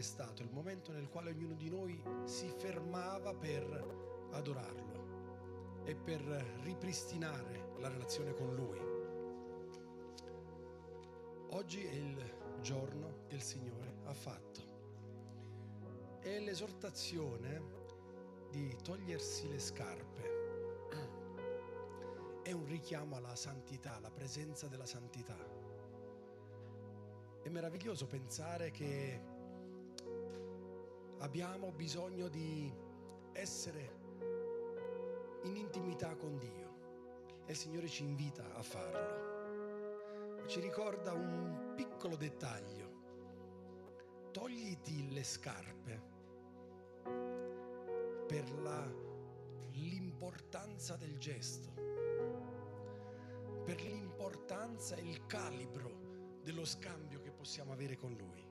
sarebbe stato il momento nel quale ognuno di noi si fermava per adorarlo e per ripristinare la relazione con Lui. Oggi è il giorno che il Signore ha fatto. È l'esortazione di togliersi le scarpe. È un richiamo alla santità, alla presenza della santità. È meraviglioso pensare che abbiamo bisogno di essere in intimità con Dio e il Signore ci invita a farlo. Ci ricorda un piccolo dettaglio. Togliti le scarpe per la, l'importanza del gesto, per l'importanza e il calibro dello scambio che possiamo avere con Lui.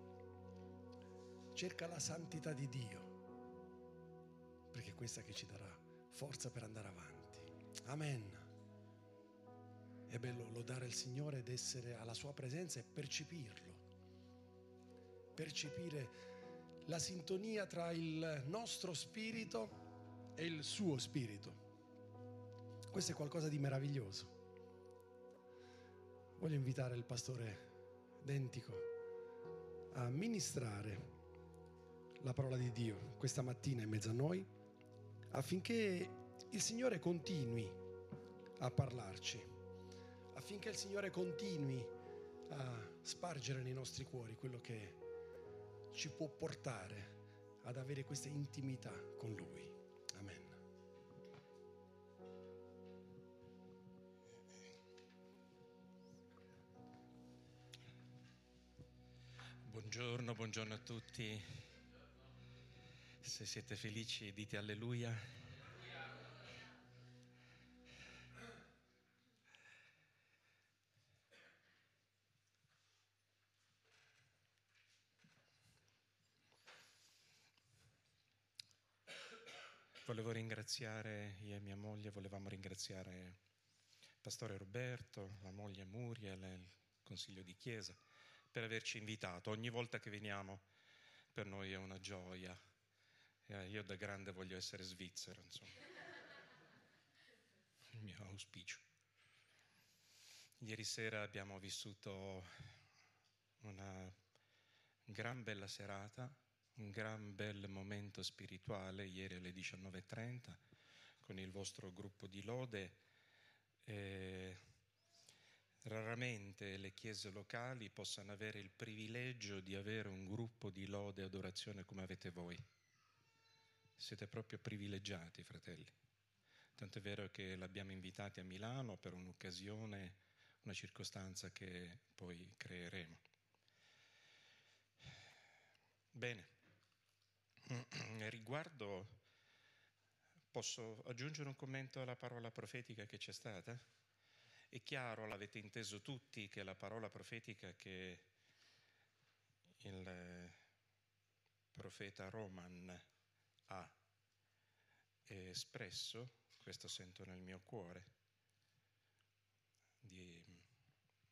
Cerca la santità di Dio, perché è questa che ci darà forza per andare avanti. Amen. È bello lodare il Signore ed essere alla sua presenza e percepirlo. Percepire la sintonia tra il nostro spirito e il suo spirito. Questo è qualcosa di meraviglioso. Voglio invitare il pastore Dentico a ministrare la parola di Dio questa mattina in mezzo a noi affinché il Signore continui a parlarci, affinché il Signore continui a spargere nei nostri cuori quello che ci può portare ad avere questa intimità con Lui. Amen. Buongiorno, buongiorno a tutti. Se siete felici dite alleluia. Volevo ringraziare io e mia moglie, volevamo ringraziare Pastore Roberto, la moglie Muriel, il Consiglio di Chiesa per averci invitato. Ogni volta che veniamo per noi è una gioia. Io da grande voglio essere svizzero, insomma. Il mio auspicio. Ieri sera abbiamo vissuto una gran bella serata un gran bel momento spirituale ieri alle 19.30 con il vostro gruppo di lode. Eh, raramente le chiese locali possano avere il privilegio di avere un gruppo di lode e adorazione come avete voi. Siete proprio privilegiati, fratelli. Tanto è vero che l'abbiamo invitati a Milano per un'occasione, una circostanza che poi creeremo. Bene. Riguardo, posso aggiungere un commento alla parola profetica che c'è stata? È chiaro, l'avete inteso tutti, che la parola profetica che il profeta Roman ha espresso, questo sento nel mio cuore, di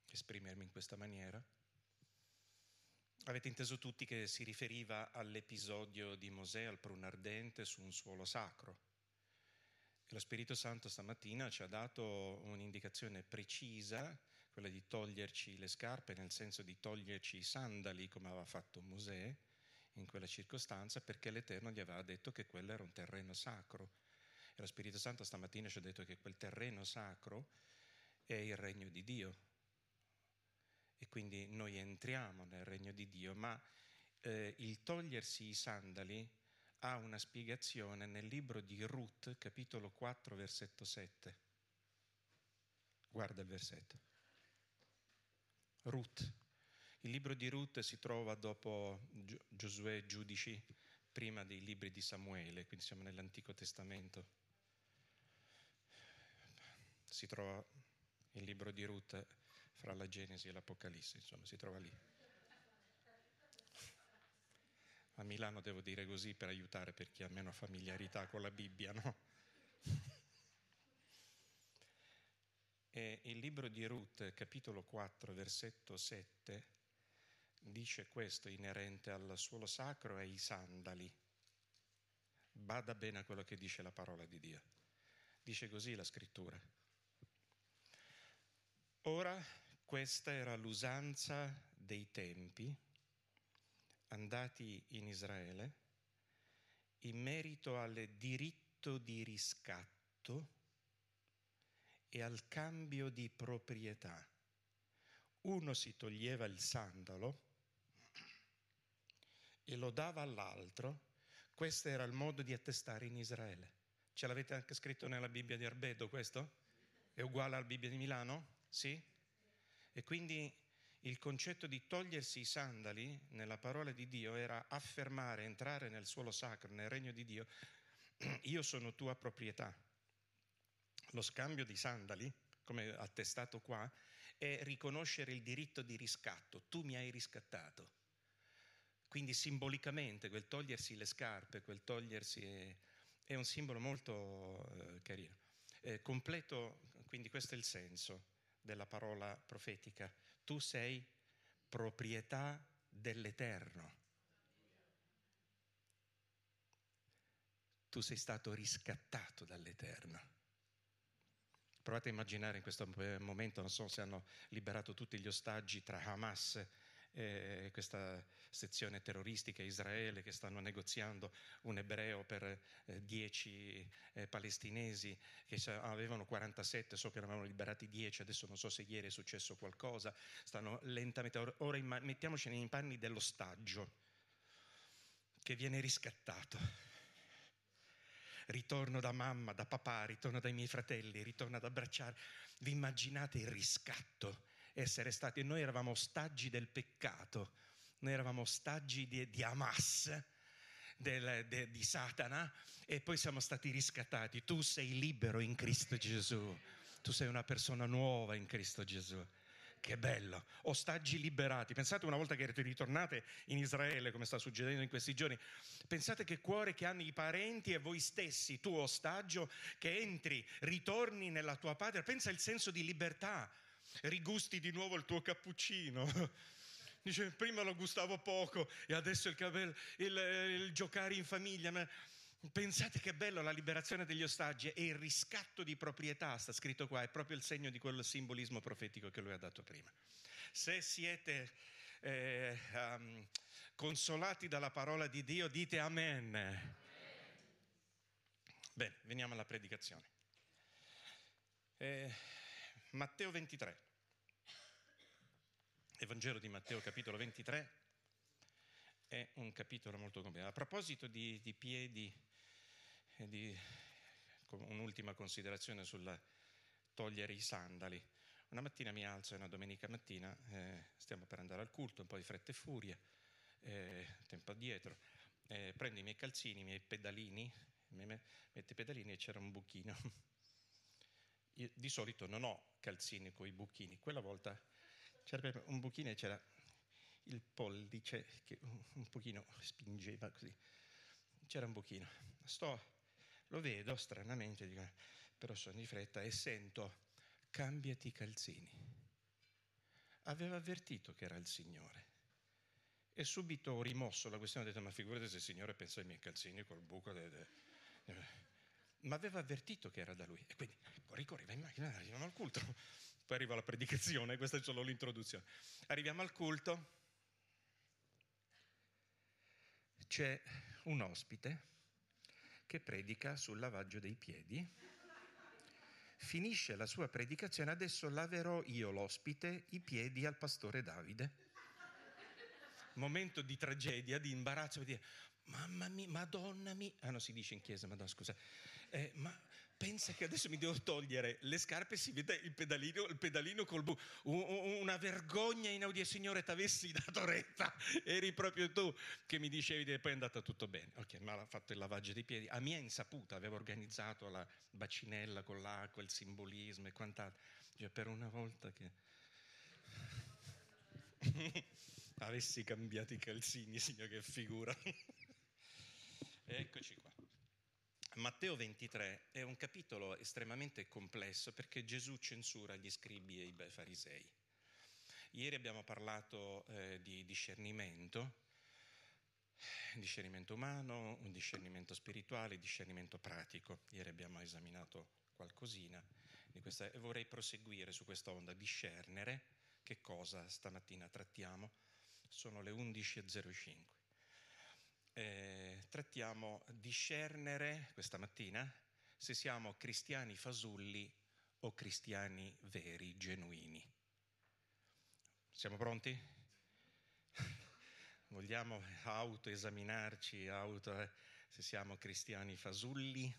esprimermi in questa maniera, Avete inteso tutti che si riferiva all'episodio di Mosè al pruno ardente su un suolo sacro. E lo Spirito Santo stamattina ci ha dato un'indicazione precisa, quella di toglierci le scarpe, nel senso di toglierci i sandali come aveva fatto Mosè in quella circostanza, perché l'Eterno gli aveva detto che quello era un terreno sacro. E lo Spirito Santo stamattina ci ha detto che quel terreno sacro è il regno di Dio e quindi noi entriamo nel regno di Dio, ma eh, il togliersi i sandali ha una spiegazione nel libro di Ruth, capitolo 4, versetto 7. Guarda il versetto. Ruth. Il libro di Ruth si trova dopo Giosuè e Giudici, prima dei libri di Samuele, quindi siamo nell'Antico Testamento. Si trova il libro di Ruth fra la Genesi e l'Apocalisse, insomma, si trova lì. A Milano devo dire così per aiutare per chi ha meno familiarità con la Bibbia, no? E il libro di Ruth, capitolo 4, versetto 7, dice questo inerente al suolo sacro e ai sandali. Bada bene a quello che dice la parola di Dio. Dice così la scrittura. Ora questa era l'usanza dei tempi andati in Israele in merito al diritto di riscatto e al cambio di proprietà. Uno si toglieva il sandalo e lo dava all'altro. Questo era il modo di attestare in Israele. Ce l'avete anche scritto nella Bibbia di Arbedo questo? È uguale alla Bibbia di Milano? Sì? E quindi il concetto di togliersi i sandali nella parola di Dio era affermare, entrare nel suolo sacro, nel regno di Dio, io sono tua proprietà. Lo scambio di sandali, come attestato qua, è riconoscere il diritto di riscatto. Tu mi hai riscattato. Quindi simbolicamente quel togliersi le scarpe, quel togliersi è, è un simbolo molto eh, carino. Eh, completo, quindi questo è il senso della parola profetica. Tu sei proprietà dell'Eterno. Tu sei stato riscattato dall'Eterno. Provate a immaginare in questo momento, non so se hanno liberato tutti gli ostaggi tra Hamas e questa sezione terroristica Israele che stanno negoziando un ebreo per eh, dieci eh, palestinesi che avevano 47, so che ne avevano liberati 10, adesso non so se ieri è successo qualcosa, stanno lentamente, ora mettiamoci nei panni dell'ostaggio che viene riscattato ritorno da mamma, da papà, ritorno dai miei fratelli, ritorno ad abbracciare. Vi immaginate il riscatto? Essere stati, noi eravamo ostaggi del peccato, noi eravamo ostaggi di, di Hamas, del, de, di Satana, e poi siamo stati riscattati. Tu sei libero in Cristo Gesù, tu sei una persona nuova in Cristo Gesù. Che bello, ostaggi liberati. Pensate una volta che ritornate in Israele, come sta succedendo in questi giorni, pensate che cuore che hanno i parenti e voi stessi, tu ostaggio, che entri, ritorni nella tua patria. Pensa al senso di libertà, rigusti di nuovo il tuo cappuccino. Dice, prima lo gustavo poco e adesso il, cabello, il, il giocare in famiglia. Pensate che bello la liberazione degli ostaggi e il riscatto di proprietà, sta scritto qua, è proprio il segno di quel simbolismo profetico che lui ha dato prima. Se siete eh, um, consolati dalla parola di Dio, dite amen. Bene, veniamo alla predicazione. Eh, Matteo 23, Evangelo di Matteo capitolo 23 è un capitolo molto complicato. A proposito di, di piedi di un'ultima considerazione sul togliere i sandali. Una mattina mi alzo, è una domenica mattina, eh, stiamo per andare al culto, un po' di fretta e furia, eh, tempo addietro, eh, prendo i miei calzini, i miei pedalini, metto i pedalini e c'era un buchino. Io di solito non ho calzini con i buchini, quella volta c'era un buchino e c'era il pollice che un pochino spingeva così. C'era un buchino. Sto lo vedo stranamente, dico, però sono di fretta e sento, cambiati i calzini. Aveva avvertito che era il Signore. E subito ho rimosso la questione, ho detto, ma figurate se il Signore pensa ai miei calzini col buco. De, de. Ma aveva avvertito che era da Lui. E quindi vai in macchina, arriviamo al culto. Poi arriva la predicazione, questa è solo l'introduzione. Arriviamo al culto. C'è un ospite che predica sul lavaggio dei piedi. Finisce la sua predicazione, adesso laverò io l'ospite i piedi al pastore Davide. Momento di tragedia, di imbarazzo, di dire, mamma mia, madonna mia, ah no si dice in chiesa, madonna scusa, eh, ma pensa che adesso mi devo togliere le scarpe si vede il pedalino, il pedalino col bu. Una vergogna inaudita, Signore, ti avessi dato retta, eri proprio tu che mi dicevi e poi è andata tutto bene. Ok, ma ha fatto il lavaggio dei piedi. A mia insaputa avevo organizzato la bacinella con l'acqua, il simbolismo e quant'altro. Cioè, per una volta che avessi cambiato i calzini, signore, che figura. Eccoci qua. Matteo 23 è un capitolo estremamente complesso perché Gesù censura gli scribi e i farisei. Ieri abbiamo parlato eh, di discernimento, discernimento umano, un discernimento spirituale, discernimento pratico. Ieri abbiamo esaminato qualcosina di questa e vorrei proseguire su questa onda, discernere. Che cosa stamattina trattiamo? Sono le 11.05. Eh, trattiamo discernere questa mattina se siamo cristiani fasulli o cristiani veri, genuini. Siamo pronti? Vogliamo autoesaminarci, auto, eh, se siamo cristiani fasulli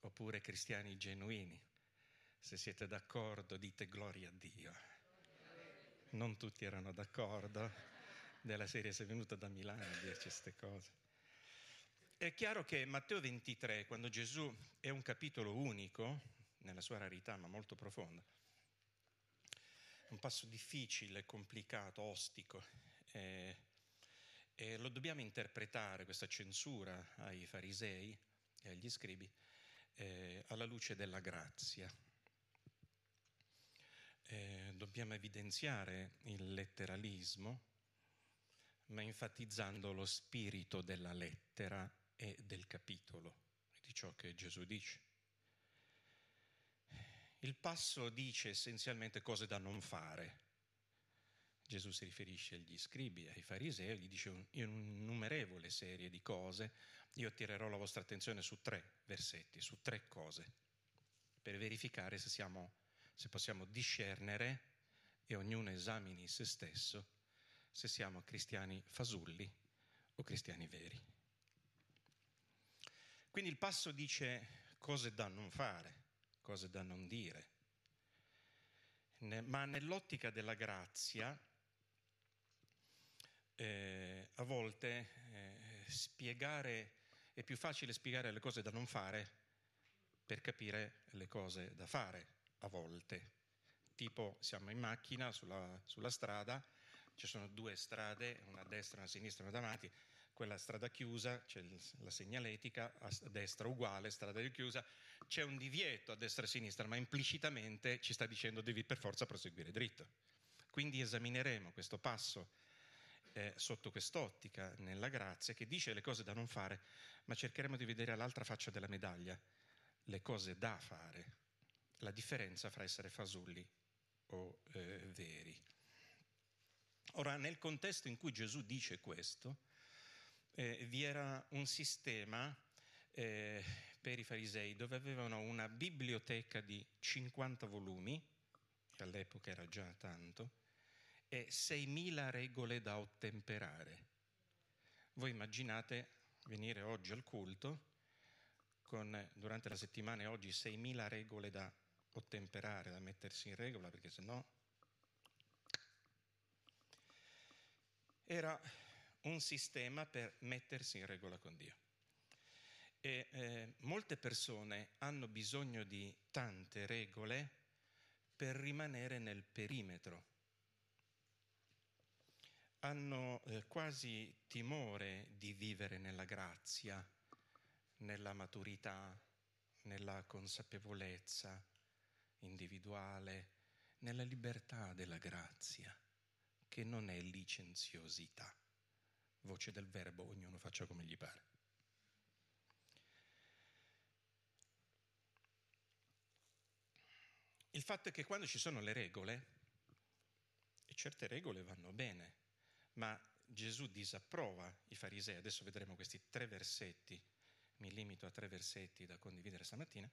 oppure cristiani genuini. Se siete d'accordo dite gloria a Dio. Non tutti erano d'accordo, della serie sei venuta da Milano a dirci queste cose. È chiaro che Matteo 23, quando Gesù è un capitolo unico, nella sua rarità ma molto profonda, un passo difficile, complicato, ostico. Eh, e lo dobbiamo interpretare, questa censura ai farisei e agli scribi, eh, alla luce della grazia. Eh, dobbiamo evidenziare il letteralismo, ma enfatizzando lo spirito della lettera e del capitolo, di ciò che Gesù dice. Il passo dice essenzialmente cose da non fare. Gesù si riferisce agli scribi, ai farisei, gli dice un'innumerevole serie di cose. Io attirerò la vostra attenzione su tre versetti, su tre cose, per verificare se, siamo, se possiamo discernere e ognuno esamini se stesso se siamo cristiani fasulli o cristiani veri. Quindi il passo dice cose da non fare, cose da non dire, ma nell'ottica della grazia eh, a volte eh, spiegare, è più facile spiegare le cose da non fare per capire le cose da fare, a volte. Tipo siamo in macchina sulla, sulla strada, ci sono due strade, una a destra, una a sinistra, una davanti, quella strada chiusa, c'è la segnaletica, a destra uguale, strada chiusa, c'è un divieto a destra e a sinistra, ma implicitamente ci sta dicendo devi per forza proseguire dritto. Quindi esamineremo questo passo eh, sotto quest'ottica, nella grazia, che dice le cose da non fare, ma cercheremo di vedere l'altra faccia della medaglia, le cose da fare, la differenza fra essere fasulli o eh, veri. Ora, nel contesto in cui Gesù dice questo, eh, vi era un sistema eh, per i farisei dove avevano una biblioteca di 50 volumi, che all'epoca era già tanto, e 6.000 regole da ottemperare. Voi immaginate venire oggi al culto con durante la settimana e oggi 6.000 regole da ottemperare, da mettersi in regola, perché se no era un sistema per mettersi in regola con Dio. E eh, molte persone hanno bisogno di tante regole per rimanere nel perimetro hanno eh, quasi timore di vivere nella grazia, nella maturità, nella consapevolezza individuale, nella libertà della grazia, che non è licenziosità. Voce del verbo, ognuno faccia come gli pare. Il fatto è che quando ci sono le regole, e certe regole vanno bene, ma Gesù disapprova i farisei, adesso vedremo questi tre versetti, mi limito a tre versetti da condividere stamattina,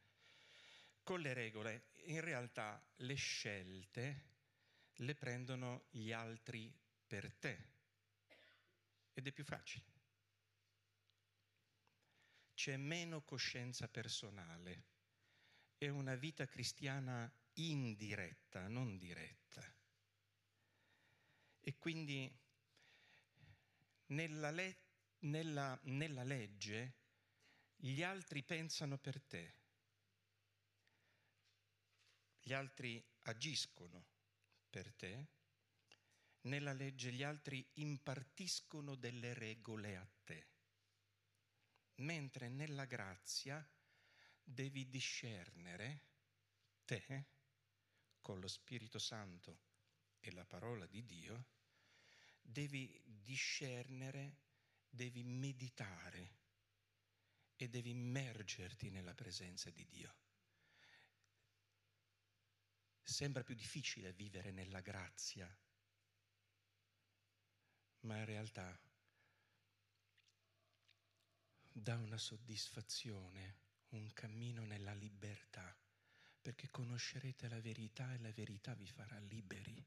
con le regole in realtà le scelte le prendono gli altri per te ed è più facile. C'è meno coscienza personale, è una vita cristiana indiretta, non diretta. E quindi nella, le- nella, nella legge gli altri pensano per te, gli altri agiscono per te, nella legge gli altri impartiscono delle regole a te, mentre nella grazia devi discernere te con lo Spirito Santo e la parola di Dio, devi discernere, devi meditare e devi immergerti nella presenza di Dio. Sembra più difficile vivere nella grazia, ma in realtà dà una soddisfazione, un cammino nella libertà, perché conoscerete la verità e la verità vi farà liberi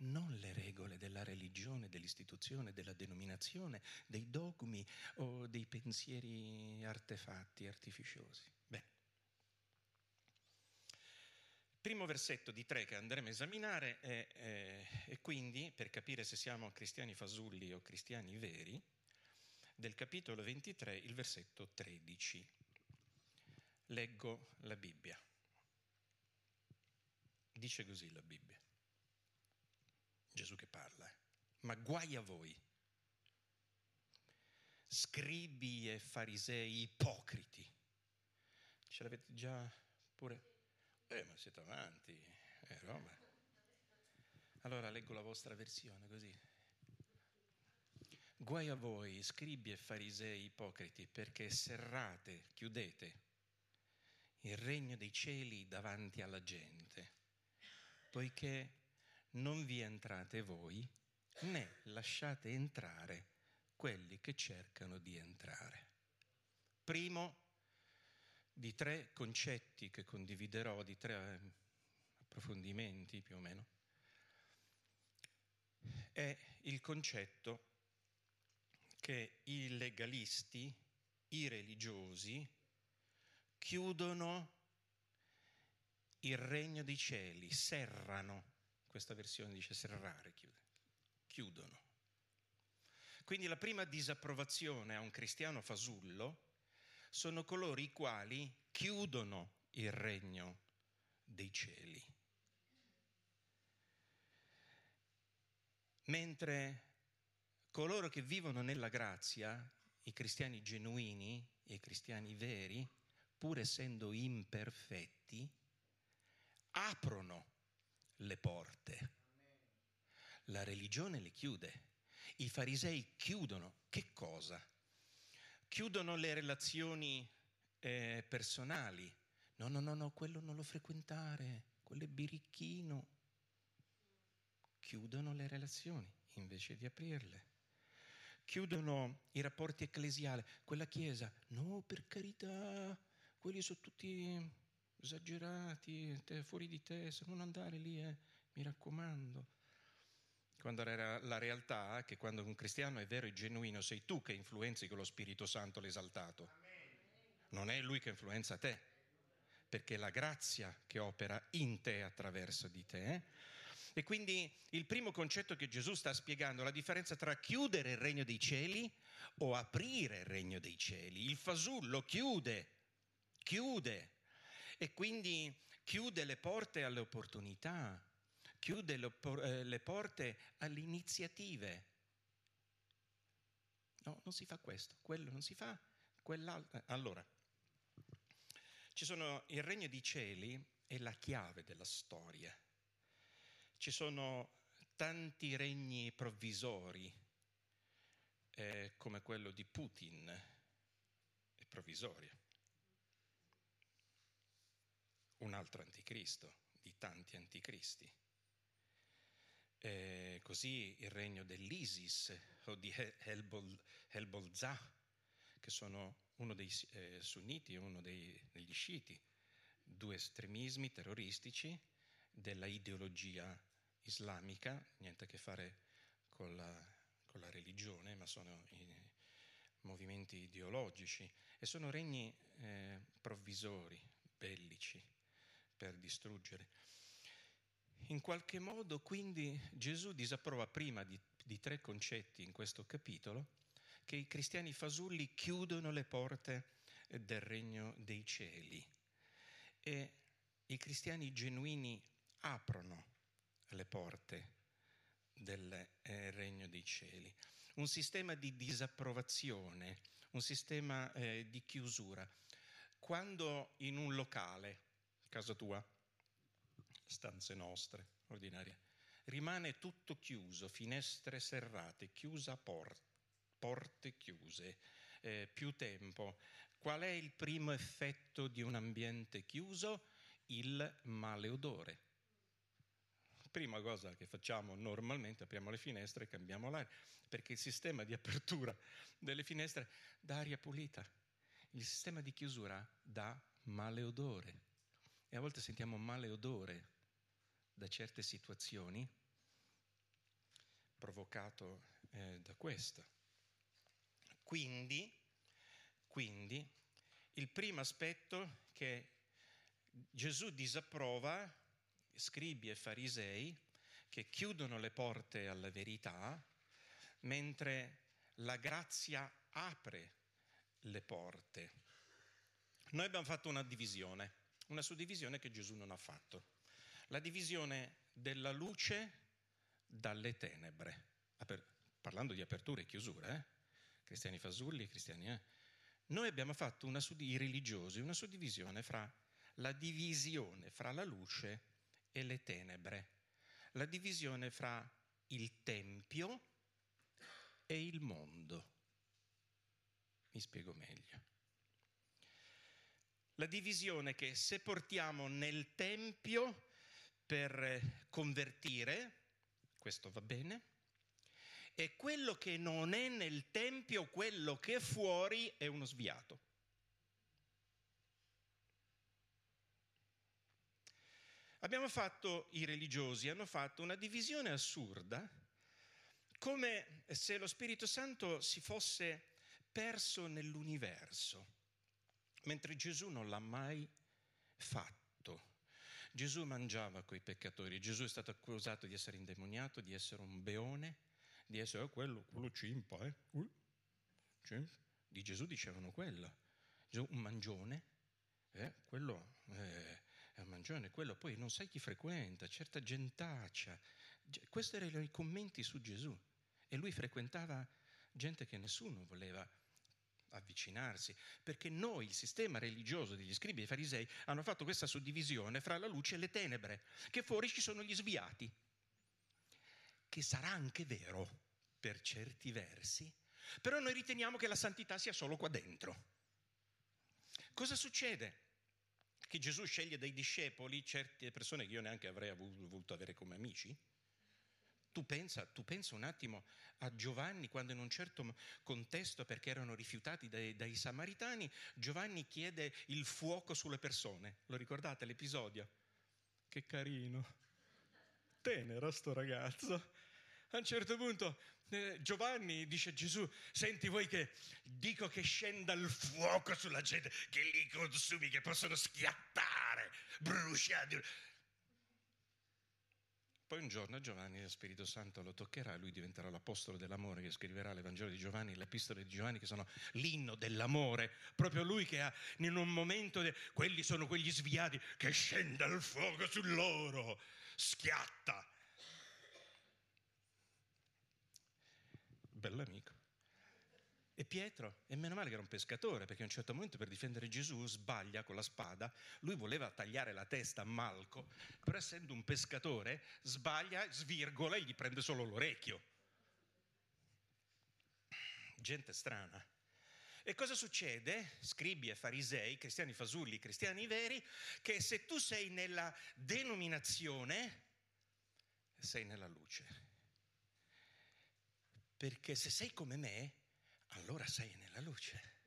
non le regole della religione, dell'istituzione, della denominazione, dei dogmi o dei pensieri artefatti, artificiosi. Bene. Il primo versetto di tre che andremo a esaminare è, è, è quindi, per capire se siamo cristiani fasulli o cristiani veri, del capitolo 23, il versetto 13. Leggo la Bibbia. Dice così la Bibbia. Gesù che parla, eh. ma guai a voi, scribi e farisei ipocriti. Ce l'avete già pure? Eh, ma siete avanti, eh, roba. Allora leggo la vostra versione così. Guai a voi, scribi e farisei ipocriti, perché serrate, chiudete il regno dei cieli davanti alla gente, poiché non vi entrate voi, né lasciate entrare quelli che cercano di entrare. Primo di tre concetti che condividerò, di tre eh, approfondimenti più o meno, è il concetto che i legalisti, i religiosi, chiudono il regno dei cieli, serrano questa versione dice serrare, chiudono. Quindi la prima disapprovazione a un cristiano fasullo sono coloro i quali chiudono il regno dei cieli. Mentre coloro che vivono nella grazia, i cristiani genuini i cristiani veri, pur essendo imperfetti, aprono le porte. La religione le chiude. I farisei chiudono che cosa? Chiudono le relazioni eh, personali. No, no, no, no, quello non lo frequentare, quello è birichino. Chiudono le relazioni invece di aprirle. Chiudono i rapporti ecclesiali. Quella chiesa, no, per carità, quelli sono tutti esagerati, fuori di te, se non andare lì, eh, mi raccomando. Quando era la realtà che quando un cristiano è vero e genuino sei tu che influenzi con lo Spirito Santo l'esaltato. Non è lui che influenza te, perché è la grazia che opera in te attraverso di te. E quindi il primo concetto che Gesù sta spiegando è la differenza tra chiudere il regno dei cieli o aprire il regno dei cieli. Il fasullo chiude, chiude e quindi chiude le porte alle opportunità, chiude eh, le porte alle iniziative. No, non si fa questo, quello non si fa, quell'altro. Allora, ci sono il regno dei cieli è la chiave della storia. Ci sono tanti regni provvisori, eh, come quello di Putin, è provvisorio un altro anticristo, di tanti anticristi. E così il regno dell'ISIS o di Helbolzah, che sono uno dei eh, sunniti e uno dei, degli sciiti, due estremismi terroristici della ideologia islamica, niente a che fare con la, con la religione, ma sono movimenti ideologici e sono regni eh, provvisori, bellici per distruggere. In qualche modo quindi Gesù disapprova prima di, di tre concetti in questo capitolo che i cristiani fasulli chiudono le porte del regno dei cieli e i cristiani genuini aprono le porte del eh, regno dei cieli. Un sistema di disapprovazione, un sistema eh, di chiusura. Quando in un locale casa tua, stanze nostre, ordinarie. rimane tutto chiuso, finestre serrate, chiusa porta, porte chiuse, eh, più tempo. Qual è il primo effetto di un ambiente chiuso? Il maleodore. Prima cosa che facciamo normalmente, apriamo le finestre e cambiamo l'aria, perché il sistema di apertura delle finestre dà aria pulita, il sistema di chiusura dà maleodore. E a volte sentiamo maleodore da certe situazioni provocato eh, da questo. Quindi, quindi, il primo aspetto che Gesù disapprova, scribi e farisei, che chiudono le porte alla verità, mentre la grazia apre le porte. Noi abbiamo fatto una divisione, una suddivisione che Gesù non ha fatto. La divisione della luce dalle tenebre. Parlando di apertura e chiusura, eh? cristiani fasulli, cristiani... Eh? Noi abbiamo fatto una i religiosi una suddivisione fra la divisione fra la luce e le tenebre, la divisione fra il Tempio e il mondo. Mi spiego meglio. La divisione che se portiamo nel Tempio per convertire, questo va bene, e quello che non è nel Tempio, quello che è fuori, è uno sviato. Abbiamo fatto, i religiosi hanno fatto una divisione assurda, come se lo Spirito Santo si fosse perso nell'universo, mentre Gesù non l'ha mai fatto. Gesù mangiava coi peccatori, Gesù è stato accusato di essere indemoniato, di essere un beone, di essere oh, quello, quello cimpa, eh? Uh, cimpa. Di Gesù dicevano quello, Gesù un mangione, eh? quello eh, è un mangione, quello poi non sai chi frequenta, certa gentaccia. Questi erano i commenti su Gesù e lui frequentava gente che nessuno voleva avvicinarsi, perché noi, il sistema religioso degli scribi e farisei, hanno fatto questa suddivisione fra la luce e le tenebre, che fuori ci sono gli sviati, che sarà anche vero per certi versi, però noi riteniamo che la santità sia solo qua dentro. Cosa succede? Che Gesù sceglie dai discepoli certe persone che io neanche avrei voluto avere come amici, tu pensa, tu pensa, un attimo a Giovanni quando in un certo contesto, perché erano rifiutati dai, dai, Samaritani, Giovanni chiede il fuoco sulle persone. Lo ricordate l'episodio? Che carino, tenero sto ragazzo. A un certo punto eh, Giovanni dice a Gesù, senti voi che dico che scenda il fuoco sulla gente, che li consumi, che possono schiattare, bruciare poi un giorno Giovanni lo Spirito Santo lo toccherà, lui diventerà l'apostolo dell'amore che scriverà l'Evangelo di Giovanni, le epistole di Giovanni che sono l'inno dell'amore, proprio lui che ha in un momento, de, quelli sono quegli sviati, che scenda il fuoco su loro, schiatta. Bell'amico. E Pietro, e meno male che era un pescatore, perché a un certo momento per difendere Gesù sbaglia con la spada, lui voleva tagliare la testa a Malco, però essendo un pescatore sbaglia, svirgola e gli prende solo l'orecchio. Gente strana. E cosa succede? Scribi e farisei, cristiani fasulli, cristiani veri, che se tu sei nella denominazione, sei nella luce. Perché se sei come me, allora sei nella luce.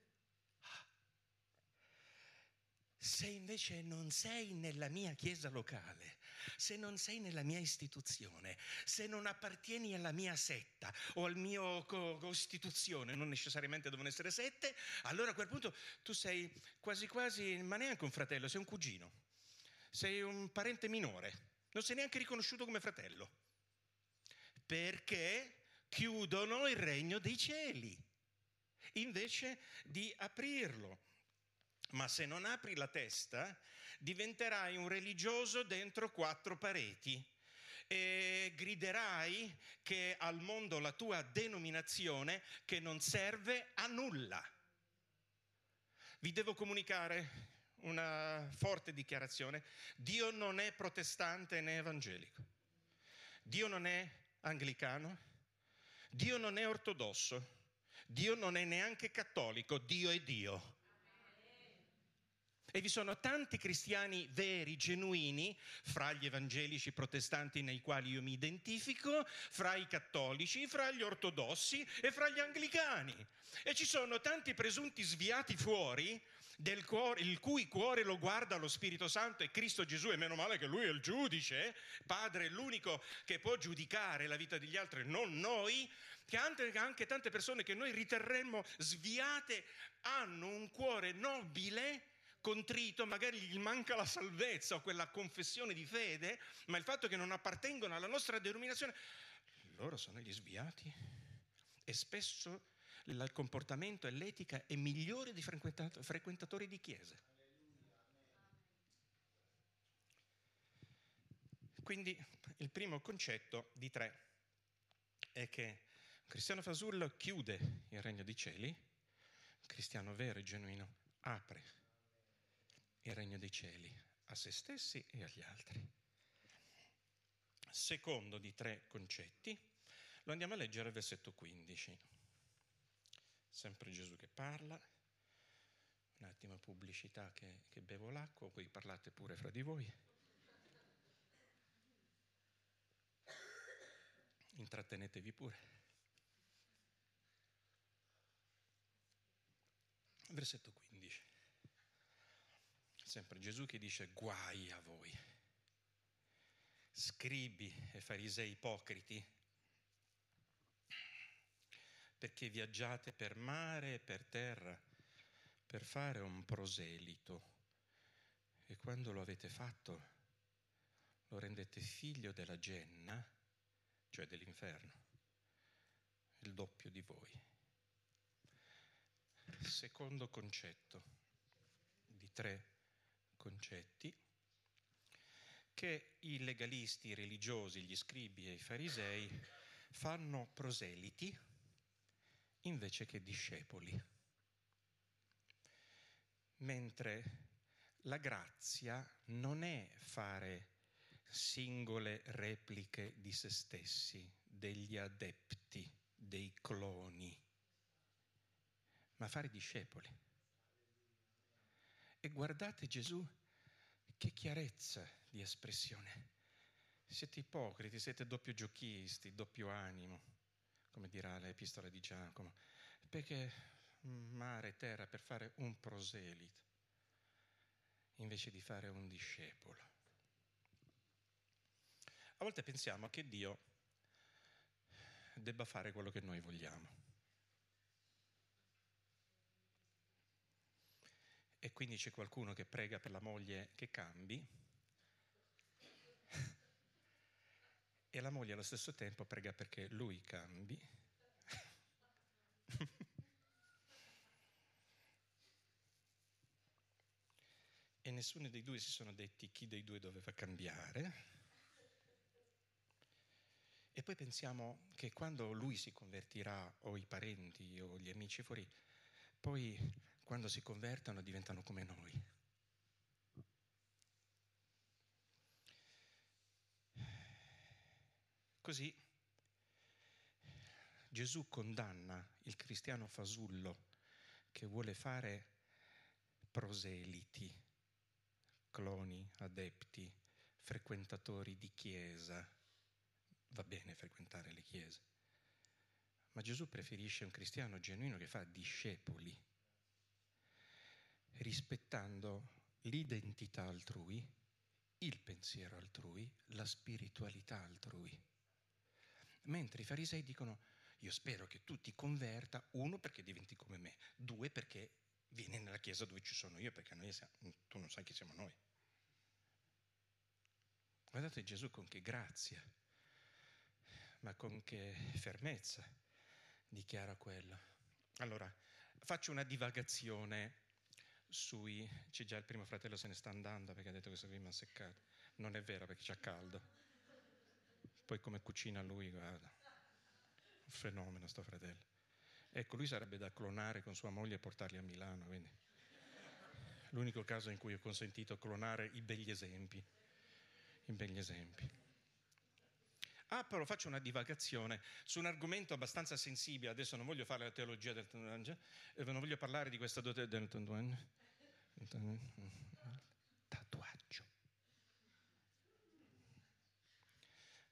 Se invece non sei nella mia chiesa locale, se non sei nella mia istituzione, se non appartieni alla mia setta o al mio costituzione, non necessariamente devono essere sette, allora a quel punto tu sei quasi quasi, ma neanche un fratello, sei un cugino, sei un parente minore, non sei neanche riconosciuto come fratello, perché chiudono il regno dei cieli invece di aprirlo. Ma se non apri la testa, diventerai un religioso dentro quattro pareti e griderai che al mondo la tua denominazione che non serve a nulla. Vi devo comunicare una forte dichiarazione. Dio non è protestante né evangelico. Dio non è anglicano, Dio non è ortodosso, Dio non è neanche cattolico, Dio è Dio. E vi sono tanti cristiani veri, genuini, fra gli evangelici protestanti nei quali io mi identifico, fra i cattolici, fra gli ortodossi e fra gli anglicani. E ci sono tanti presunti sviati fuori, cuore, il cui cuore lo guarda lo Spirito Santo e Cristo Gesù, e meno male che Lui è il giudice, Padre è l'unico che può giudicare la vita degli altri, non noi, che anche tante persone che noi riterremmo sviate hanno un cuore nobile contrito, magari gli manca la salvezza o quella confessione di fede, ma il fatto che non appartengono alla nostra denominazione, loro sono gli sviati. E spesso il comportamento e l'etica è migliore di frequentatori di chiese. Quindi il primo concetto di tre è che cristiano fasullo chiude il regno dei cieli, cristiano vero e genuino apre il regno dei cieli a se stessi e agli altri. Secondo di tre concetti, lo andiamo a leggere al versetto 15. Sempre Gesù che parla, un attimo pubblicità che, che bevo l'acqua, poi parlate pure fra di voi. Intrattenetevi pure. Versetto 15 sempre Gesù che dice guai a voi, scribi e farisei ipocriti, perché viaggiate per mare e per terra per fare un proselito e quando lo avete fatto lo rendete figlio della genna, cioè dell'inferno, il doppio di voi. Secondo concetto di tre concetti che i legalisti i religiosi, gli scribi e i farisei fanno proseliti invece che discepoli. Mentre la grazia non è fare singole repliche di se stessi, degli adepti, dei cloni, ma fare discepoli. E guardate Gesù, che chiarezza di espressione. Siete ipocriti, siete doppio giochisti, doppio animo, come dirà l'epistola di Giacomo, perché mare e terra per fare un proselito invece di fare un discepolo. A volte pensiamo che Dio debba fare quello che noi vogliamo. E quindi c'è qualcuno che prega per la moglie che cambi e la moglie allo stesso tempo prega perché lui cambi. e nessuno dei due si sono detti chi dei due doveva cambiare. E poi pensiamo che quando lui si convertirà, o i parenti o gli amici fuori, poi quando si convertono diventano come noi. Così Gesù condanna il cristiano fasullo che vuole fare proseliti, cloni, adepti, frequentatori di chiesa. Va bene frequentare le chiese, ma Gesù preferisce un cristiano genuino che fa discepoli rispettando l'identità altrui, il pensiero altrui, la spiritualità altrui. Mentre i farisei dicono, io spero che tu ti converta, uno perché diventi come me, due perché vieni nella chiesa dove ci sono io, perché siamo, tu non sai chi siamo noi. Guardate Gesù con che grazia, ma con che fermezza dichiara quello. Allora, faccio una divagazione sui... C'è già il primo fratello se ne sta andando perché ha detto che questo clima è seccato. Non è vero perché c'è caldo. Poi come cucina lui, guarda. Un fenomeno sto fratello. Ecco, lui sarebbe da clonare con sua moglie e portarli a Milano, quindi. L'unico caso in cui ho consentito clonare i begli esempi. I begli esempi. Ah, però faccio una divagazione su un argomento abbastanza sensibile, adesso non voglio fare la teologia del tatuaggio, eh, non voglio parlare di questa dote del tatuaggio. Tatuaggio.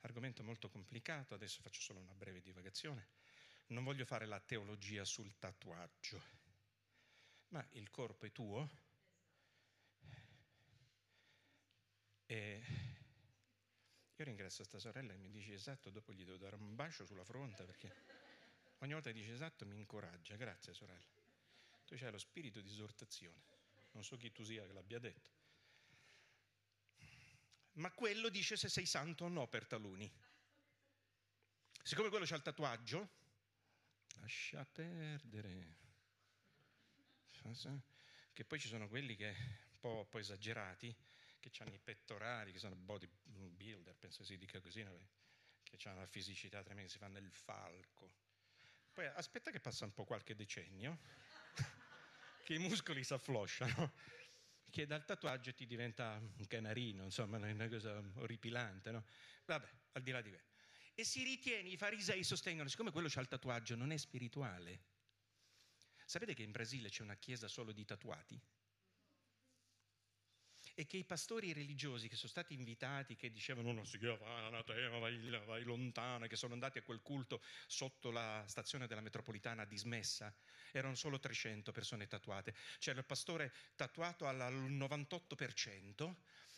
Argomento molto complicato, adesso faccio solo una breve divagazione. Non voglio fare la teologia sul tatuaggio, ma il corpo è tuo e io ringrazio questa sorella che mi dice esatto, dopo gli devo dare un bacio sulla fronte perché ogni volta che dice esatto mi incoraggia. Grazie sorella. Tu c'hai lo spirito di esortazione. Non so chi tu sia che l'abbia detto. Ma quello dice se sei santo o no per taluni. Siccome quello c'ha il tatuaggio, lascia perdere. Che poi ci sono quelli che un po', un po esagerati che hanno i pettorali, che sono bodybuilder, penso si dica così, che hanno una fisicità tremenda, si fanno il falco. Poi aspetta che passa un po' qualche decennio, che i muscoli si afflosciano, che dal tatuaggio ti diventa un canarino, insomma, una cosa orripilante, no? Vabbè, al di là di quello. E si ritiene, i farisei sostengono, siccome quello c'ha il tatuaggio, non è spirituale. Sapete che in Brasile c'è una chiesa solo di tatuati? E che i pastori religiosi che sono stati invitati, che dicevano no, si chiama anatema, vai, vai lontano, che sono andati a quel culto sotto la stazione della metropolitana dismessa, erano solo 300 persone tatuate. C'era il pastore tatuato al 98%,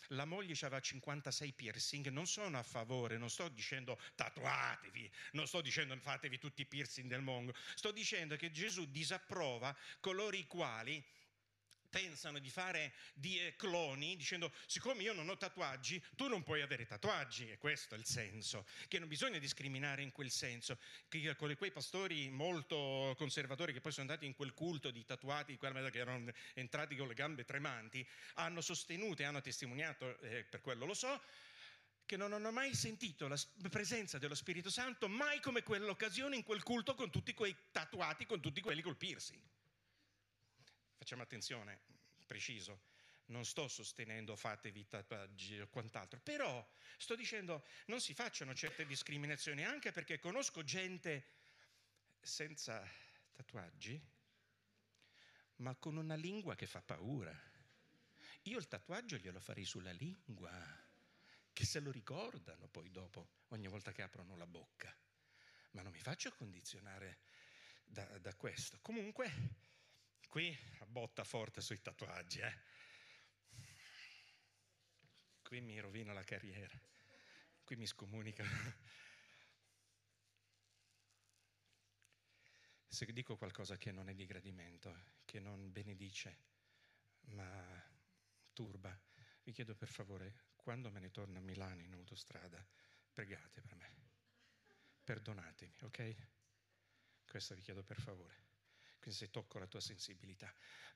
la moglie aveva 56 piercing, non sono a favore, non sto dicendo tatuatevi, non sto dicendo fatevi tutti i piercing del mondo, sto dicendo che Gesù disapprova coloro i quali pensano di fare di eh, cloni dicendo siccome io non ho tatuaggi tu non puoi avere tatuaggi. E questo è il senso che non bisogna discriminare in quel senso che quei pastori molto conservatori che poi sono andati in quel culto di tatuati che erano entrati con le gambe tremanti hanno sostenuto e hanno testimoniato eh, per quello lo so che non hanno mai sentito la presenza dello Spirito Santo, mai come quell'occasione in quel culto con tutti quei tatuati, con tutti quelli col piercing facciamo attenzione, preciso, non sto sostenendo fatevi tatuaggi o quant'altro, però sto dicendo non si facciano certe discriminazioni, anche perché conosco gente senza tatuaggi, ma con una lingua che fa paura. Io il tatuaggio glielo farei sulla lingua, che se lo ricordano poi dopo, ogni volta che aprono la bocca. Ma non mi faccio condizionare da, da questo. Comunque, Qui botta forte sui tatuaggi, eh? Qui mi rovina la carriera, qui mi scomunicano. Se dico qualcosa che non è di gradimento, che non benedice, ma turba, vi chiedo per favore, quando me ne torno a Milano in autostrada, pregate per me, perdonatemi, ok? Questo vi chiedo per favore. Quindi se tocco la tua sensibilità,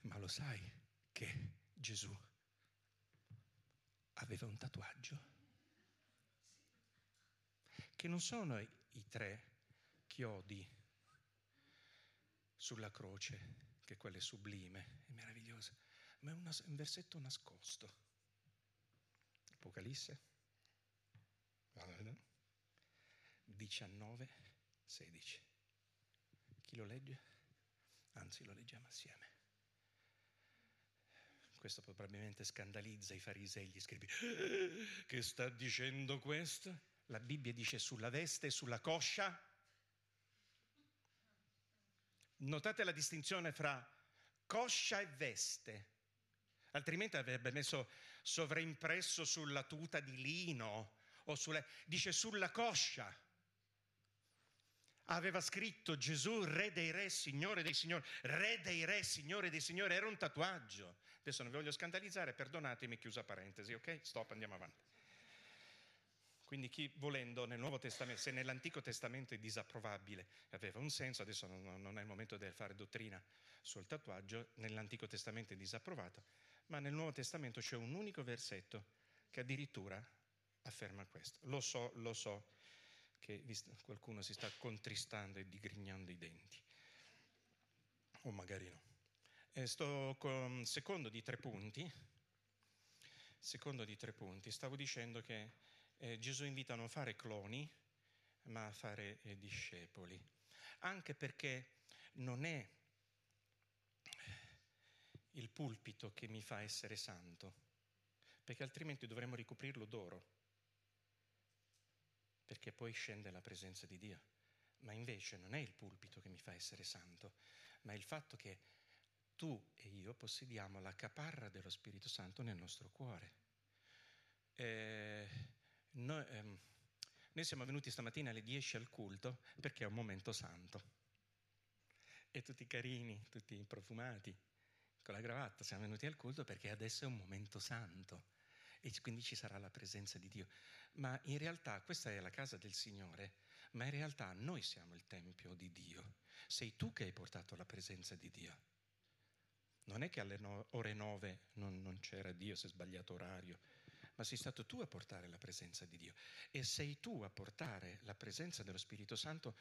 ma lo sai che Gesù aveva un tatuaggio? Che non sono i tre chiodi sulla croce, che quello è sublime, è meraviglioso, ma è un versetto nascosto. Apocalisse 19, 16. Chi lo legge? Anzi, lo leggiamo assieme. Questo probabilmente scandalizza i farisei e gli scribi. Che sta dicendo questo? La Bibbia dice sulla veste e sulla coscia. Notate la distinzione fra coscia e veste. Altrimenti avrebbe messo sovraimpresso sulla tuta di lino o sulle, dice sulla coscia aveva scritto Gesù, re dei re, signore dei signori, re dei re, signore dei signori, era un tatuaggio. Adesso non vi voglio scandalizzare, perdonatemi, chiusa parentesi, ok? Stop, andiamo avanti. Quindi chi volendo nel Nuovo Testamento, se nell'Antico Testamento è disapprovabile, aveva un senso, adesso non, non è il momento di fare dottrina sul tatuaggio, nell'Antico Testamento è disapprovato, ma nel Nuovo Testamento c'è un unico versetto che addirittura afferma questo. Lo so, lo so, che qualcuno si sta contristando e digrignando i denti. O magari no. E sto con secondo di tre punti. Secondo di tre punti. Stavo dicendo che eh, Gesù invita a non fare cloni, ma a fare eh, discepoli. Anche perché non è il pulpito che mi fa essere santo, perché altrimenti dovremmo ricoprirlo d'oro, perché poi scende la presenza di Dio. Ma invece non è il pulpito che mi fa essere santo, ma il fatto che tu e io possediamo la caparra dello Spirito Santo nel nostro cuore. Eh, noi, ehm, noi siamo venuti stamattina alle 10 al culto perché è un momento santo. E tutti carini, tutti profumati, con la cravatta, siamo venuti al culto perché adesso è un momento santo e quindi ci sarà la presenza di Dio. Ma in realtà questa è la casa del Signore, ma in realtà noi siamo il Tempio di Dio. Sei tu che hai portato la presenza di Dio. Non è che alle no- ore nove non, non c'era Dio, si è sbagliato orario, ma sei stato tu a portare la presenza di Dio. E sei tu a portare la presenza dello Spirito Santo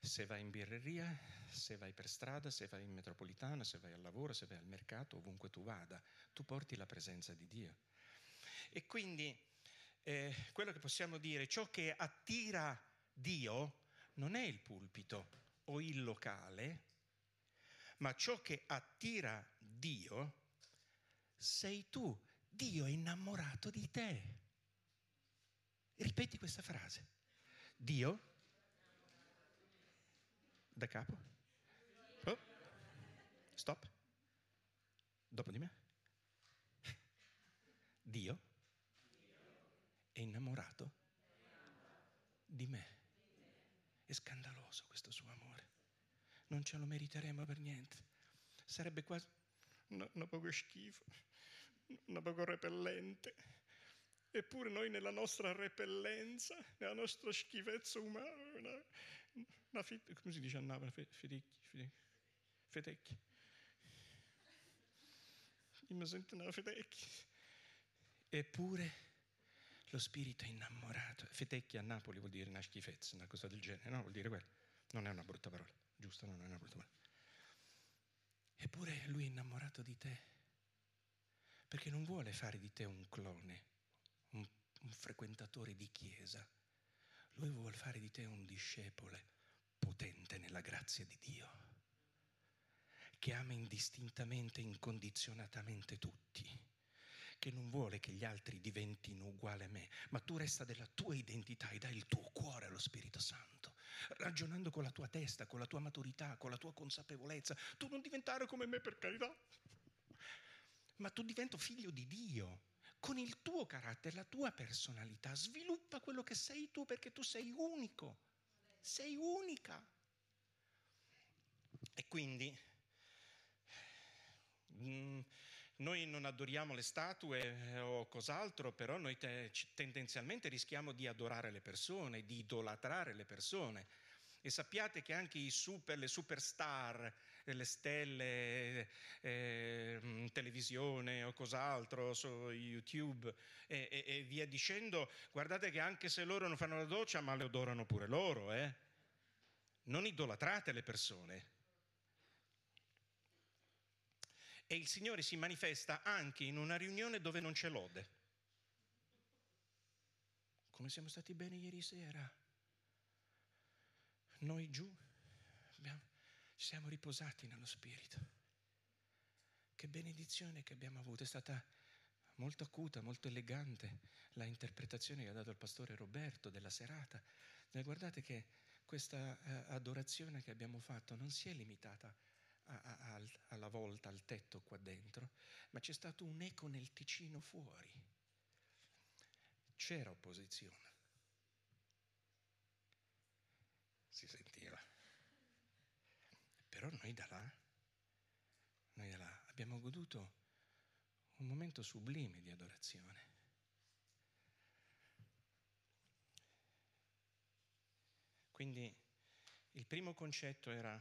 se vai in birreria, se vai per strada, se vai in metropolitana, se vai al lavoro, se vai al mercato, ovunque tu vada, tu porti la presenza di Dio. E quindi eh, quello che possiamo dire, ciò che attira Dio non è il pulpito o il locale, ma ciò che attira Dio sei tu. Dio è innamorato di te. Ripeti questa frase. Dio da capo. Oh. Stop. Dopo di me. Dio è innamorato di me. È scandaloso questo suo amore. Non ce lo meriteremo per niente. Sarebbe quasi un no, poco schifo, un poco repellente. Eppure noi nella nostra repellenza, nella nostra schifezza umana, una fit, come si dice a Napoli? Fedecchi, fedecchi. Io mi sento una fedecchi. Eppure lo spirito è innamorato. Fetecchi a Napoli vuol dire una schifezza, una cosa del genere, no? Vuol dire quello. Non è una brutta parola, giusto? Non è una brutta parola. Eppure lui è innamorato di te, perché non vuole fare di te un clone, un, un frequentatore di chiesa. Lui vuole fare di te un discepole potente nella grazia di Dio, che ama indistintamente, incondizionatamente tutti, che non vuole che gli altri diventino uguali a me, ma tu resta della tua identità e dai il tuo cuore allo Spirito Santo, ragionando con la tua testa, con la tua maturità, con la tua consapevolezza. Tu non diventare come me per carità, ma tu divento figlio di Dio con il tuo carattere, la tua personalità, sviluppa quello che sei tu perché tu sei unico sei unica. E quindi mm, noi non adoriamo le statue eh, o cos'altro, però noi te, tendenzialmente rischiamo di adorare le persone, di idolatrare le persone. E sappiate che anche i super, le superstar, le stelle eh, mm, televisione o cos'altro, su YouTube e, e, e, via dicendo, guardate che anche se loro non fanno la doccia, ma le odorano pure loro, eh? Non idolatrate le persone. E il Signore si manifesta anche in una riunione dove non c'è lode. Come siamo stati bene ieri sera. Noi giù abbiamo, ci siamo riposati nello Spirito. Che benedizione che abbiamo avuto, è stata molto acuta, molto elegante la interpretazione che ha dato il pastore Roberto della serata. Guardate che questa eh, adorazione che abbiamo fatto non si è limitata a, alla volta, al tetto qua dentro, ma c'è stato un eco nel Ticino fuori. C'era opposizione. Si sentiva. Però noi da là, noi da là abbiamo goduto un momento sublime di adorazione. Quindi il primo concetto era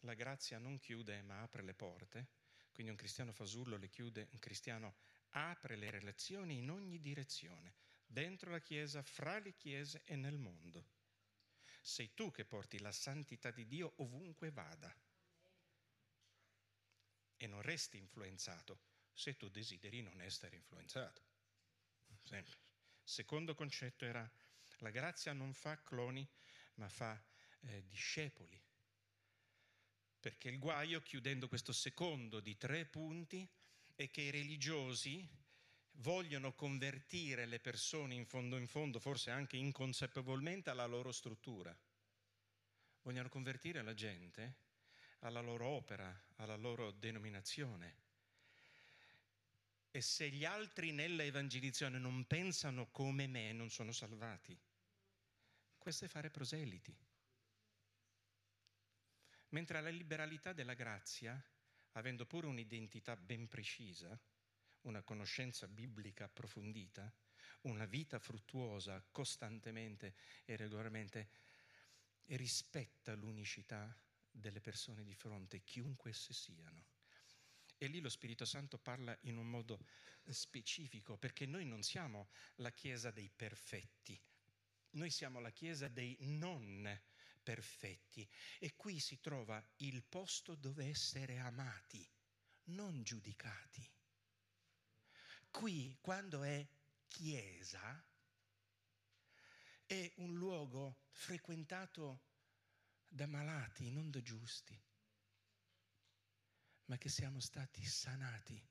la grazia non chiude ma apre le porte, quindi un cristiano fasullo le chiude, un cristiano apre le relazioni in ogni direzione, dentro la Chiesa, fra le Chiese e nel mondo. Sei tu che porti la santità di Dio ovunque vada e non resti influenzato se tu desideri non essere influenzato. Sempre. Secondo concetto era la grazia non fa cloni, ma fa eh, discepoli. Perché il guaio, chiudendo questo secondo di tre punti, è che i religiosi vogliono convertire le persone in fondo in fondo, forse anche inconsapevolmente, alla loro struttura. Vogliono convertire la gente alla loro opera, alla loro denominazione. E se gli altri nella evangelizzazione non pensano come me, non sono salvati. Questo è fare proseliti. Mentre la liberalità della grazia, avendo pure un'identità ben precisa, una conoscenza biblica approfondita, una vita fruttuosa costantemente e regolarmente, rispetta l'unicità delle persone di fronte, chiunque esse siano. E lì lo Spirito Santo parla in un modo specifico, perché noi non siamo la Chiesa dei perfetti, noi siamo la Chiesa dei non perfetti. E qui si trova il posto dove essere amati, non giudicati. Qui, quando è Chiesa, è un luogo frequentato da malati, non da giusti, ma che siamo stati sanati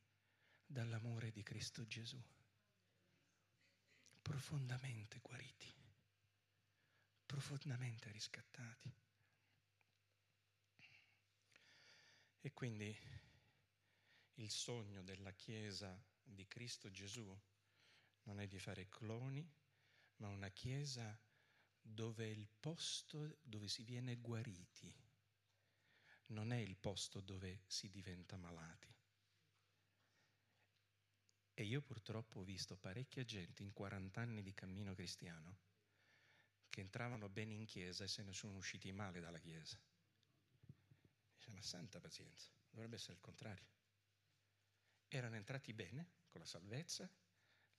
dall'amore di Cristo Gesù, profondamente guariti, profondamente riscattati. E quindi il sogno della Chiesa di Cristo Gesù non è di fare cloni, ma una Chiesa dove è il posto dove si viene guariti, non è il posto dove si diventa malati. E io purtroppo ho visto parecchia gente in 40 anni di cammino cristiano che entravano bene in chiesa e se ne sono usciti male dalla chiesa. Dice, ma santa pazienza, dovrebbe essere il contrario. Erano entrati bene con la salvezza,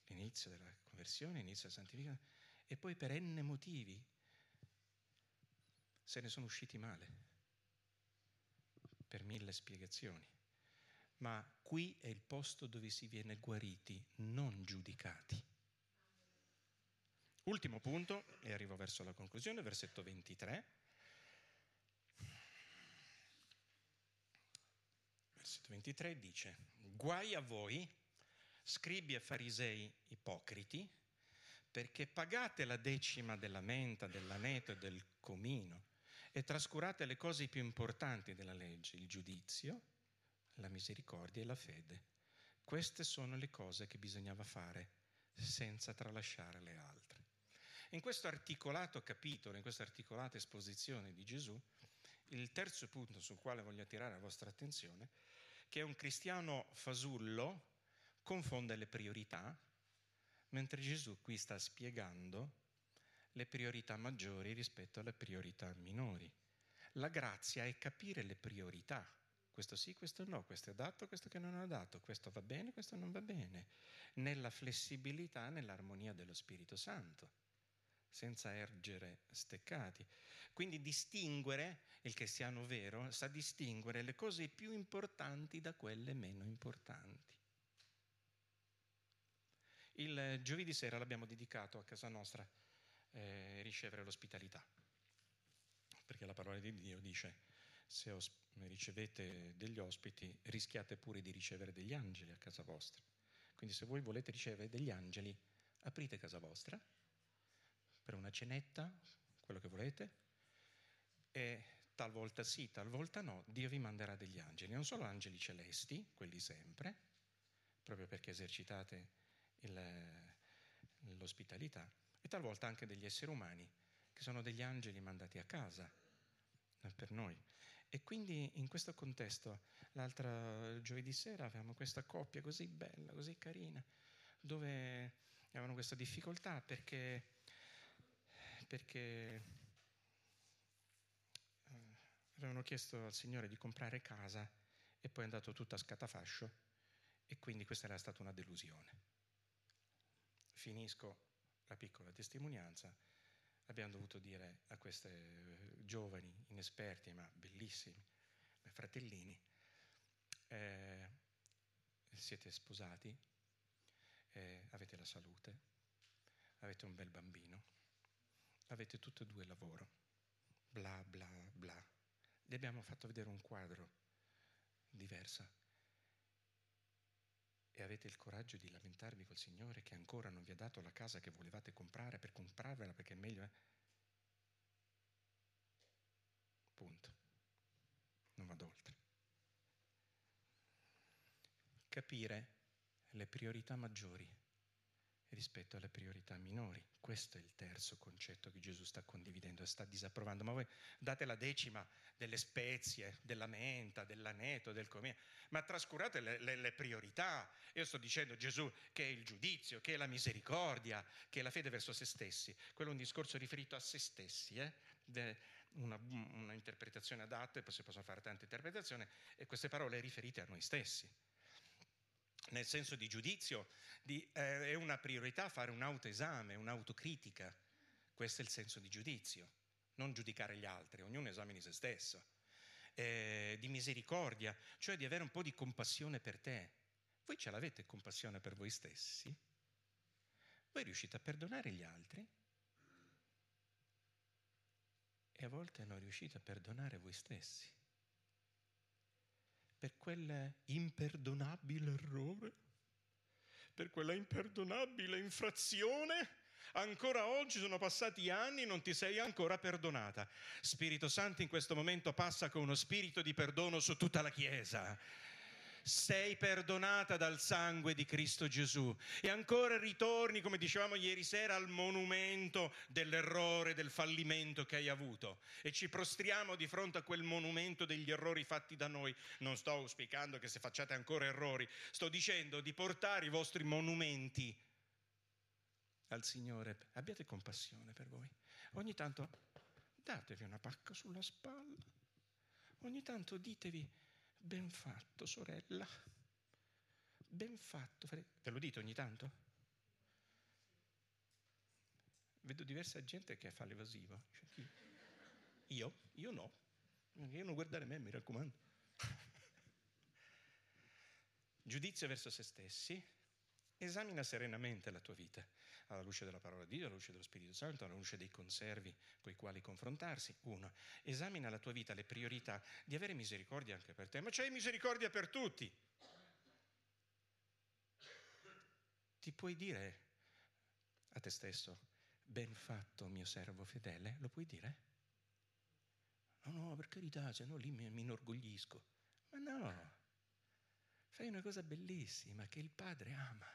l'inizio della conversione, l'inizio della santificazione, e poi per n motivi se ne sono usciti male, per mille spiegazioni. Ma qui è il posto dove si viene guariti, non giudicati. Ultimo punto, e arrivo verso la conclusione, versetto 23. Versetto 23 dice, guai a voi, scribi e farisei ipocriti, perché pagate la decima della menta, dell'aneto e del comino e trascurate le cose più importanti della legge, il giudizio, la misericordia e la fede. Queste sono le cose che bisognava fare senza tralasciare le altre. In questo articolato capitolo, in questa articolata esposizione di Gesù, il terzo punto sul quale voglio attirare la vostra attenzione, che un cristiano fasullo confonde le priorità mentre Gesù qui sta spiegando le priorità maggiori rispetto alle priorità minori. La grazia è capire le priorità. Questo sì, questo no, questo è adatto, questo che non è adatto, questo va bene, questo non va bene, nella flessibilità, nell'armonia dello Spirito Santo, senza ergere steccati. Quindi distinguere, il cristiano vero, sa distinguere le cose più importanti da quelle meno importanti. Il giovedì sera l'abbiamo dedicato a casa nostra eh, ricevere l'ospitalità, perché la parola di Dio dice se os- ricevete degli ospiti rischiate pure di ricevere degli angeli a casa vostra. Quindi se voi volete ricevere degli angeli, aprite casa vostra per una cenetta, quello che volete, e talvolta sì, talvolta no, Dio vi manderà degli angeli, non solo angeli celesti, quelli sempre, proprio perché esercitate il, l'ospitalità e talvolta anche degli esseri umani che sono degli angeli mandati a casa eh, per noi. E quindi in questo contesto, l'altro giovedì sera avevamo questa coppia così bella, così carina, dove avevano questa difficoltà perché, perché eh, avevano chiesto al Signore di comprare casa e poi è andato tutto a scatafascio e quindi questa era stata una delusione. Finisco la piccola testimonianza, abbiamo dovuto dire a queste eh, giovani, inesperti ma bellissimi, fratellini, eh, siete sposati, eh, avete la salute, avete un bel bambino, avete tutti e due lavoro, bla bla bla. Gli abbiamo fatto vedere un quadro diverso. E avete il coraggio di lamentarvi col Signore che ancora non vi ha dato la casa che volevate comprare per comprarvela perché è meglio. Eh? Punto. Non vado oltre. Capire le priorità maggiori rispetto alle priorità minori. Questo è il terzo concetto che Gesù sta condividendo e sta disapprovando. Ma voi date la decima delle spezie, della menta, dell'aneto, del comino, ma trascurate le, le, le, priorità. Io sto dicendo Gesù che è il giudizio, che è la misericordia, che è la fede verso se stessi. Quello è un discorso riferito a se stessi, eh? una, una, interpretazione adatta, e poi si possono fare tante interpretazioni, e queste parole riferite a noi stessi nel senso di giudizio, di, eh, è una priorità fare un autoesame, un'autocritica. Questo è il senso di giudizio, non giudicare gli altri, ognuno esamini se stesso. Eh, di misericordia, cioè di avere un po' di compassione per te. Voi ce l'avete compassione per voi stessi? Voi riuscite a perdonare gli altri? E a volte non riuscite a perdonare voi stessi per quell'imperdonabile errore, per quella imperdonabile infrazione. Ancora oggi sono passati anni e non ti sei ancora perdonata. Spirito Santo in questo momento passa con uno spirito di perdono su tutta la Chiesa sei perdonata dal sangue di Cristo Gesù. E ancora ritorni, come dicevamo ieri sera, al monumento dell'errore, del fallimento che hai avuto. E ci prostriamo di fronte a quel monumento degli errori fatti da noi. Non sto auspicando che se facciate ancora errori, sto dicendo di portare i vostri monumenti al Signore. Abbiate compassione per voi. Ogni tanto datevi una pacca sulla spalla. Ogni tanto ditevi Ben fatto, sorella. Ben fatto. Ve lo dite ogni tanto? Vedo diversa gente che fa l'evasivo. Cioè, io? Io no. Io non guardare me, mi raccomando. Giudizio verso se stessi. Esamina serenamente la tua vita alla luce della parola di Dio, alla luce dello Spirito Santo, alla luce dei conservi con i quali confrontarsi. Uno, esamina la tua vita, le priorità di avere misericordia anche per te, ma c'è misericordia per tutti. Ti puoi dire a te stesso, ben fatto mio servo fedele? Lo puoi dire? No, no, per carità, se no lì mi, mi inorgoglisco. Ma no, fai una cosa bellissima che il Padre ama.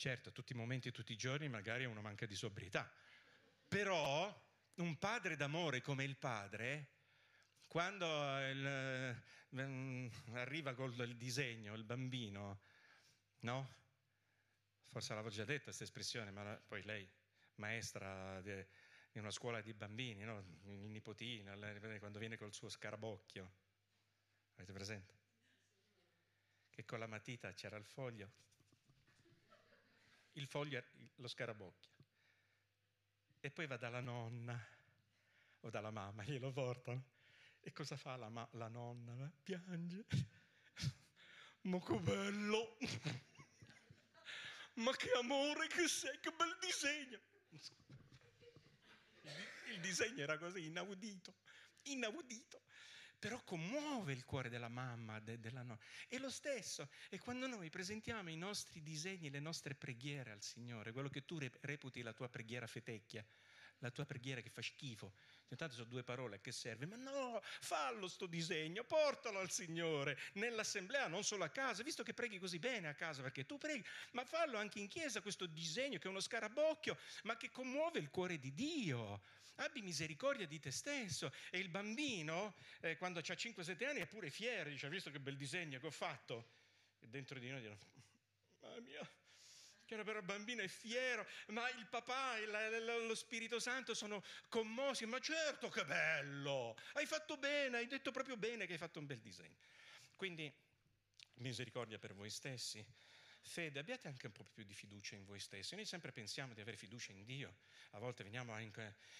Certo, tutti i momenti, tutti i giorni magari uno manca di sobrietà, però un padre d'amore come il padre, quando il, mm, arriva col il disegno, il bambino, no? Forse l'avevo già detta questa espressione, ma poi lei, maestra di, una scuola di bambini, no? il nipotino, quando viene col suo scarabocchio, avete presente? Che con la matita c'era il foglio il foglio, lo scarabocchio. E poi va dalla nonna o dalla mamma, glielo portano. E cosa fa la, ma- la nonna? Piange. Ma che bello! Ma che amore che sei, che bel disegno! Il disegno era così, inaudito, inaudito però commuove il cuore della mamma, de, della nonna. E lo stesso è quando noi presentiamo i nostri disegni, le nostre preghiere al Signore, quello che tu reputi la tua preghiera fetecchia, la tua preghiera che fa schifo. Intanto sono due parole che serve, ma no, fallo sto disegno, portalo al Signore, nell'assemblea, non solo a casa, visto che preghi così bene a casa, perché tu preghi, ma fallo anche in chiesa questo disegno che è uno scarabocchio, ma che commuove il cuore di Dio abbi misericordia di te stesso. E il bambino, eh, quando ha 5-7 anni, è pure fiero, dice, visto che bel disegno che ho fatto? E dentro di noi dicono, mamma mia, che però il bambino è fiero, ma il papà e lo Spirito Santo sono commossi, ma certo che bello, hai fatto bene, hai detto proprio bene che hai fatto un bel disegno. Quindi misericordia per voi stessi, fede, abbiate anche un po' più di fiducia in voi stessi. Noi sempre pensiamo di avere fiducia in Dio, a volte veniamo